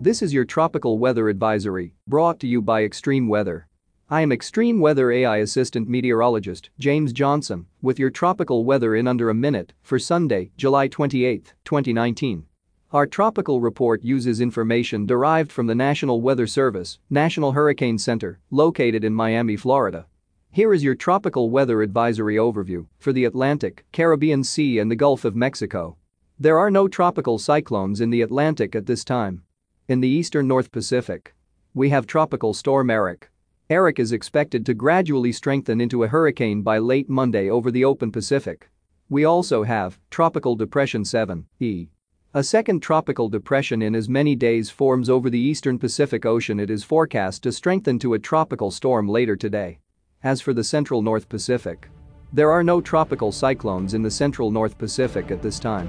This is your tropical weather advisory, brought to you by Extreme Weather. I am Extreme Weather AI Assistant Meteorologist James Johnson with your tropical weather in under a minute for Sunday, July 28, 2019. Our tropical report uses information derived from the National Weather Service, National Hurricane Center, located in Miami, Florida. Here is your tropical weather advisory overview for the Atlantic, Caribbean Sea and the Gulf of Mexico. There are no tropical cyclones in the Atlantic at this time. In the eastern North Pacific, we have Tropical Storm Erick. Erick is expected to gradually strengthen into a hurricane by late Monday over the open Pacific. We also have Tropical Depression 7, E. A second tropical depression in as many days forms over the eastern Pacific Ocean it is forecast to strengthen to a tropical storm later today. As for the central North Pacific, there are no tropical cyclones in the central North Pacific at this time.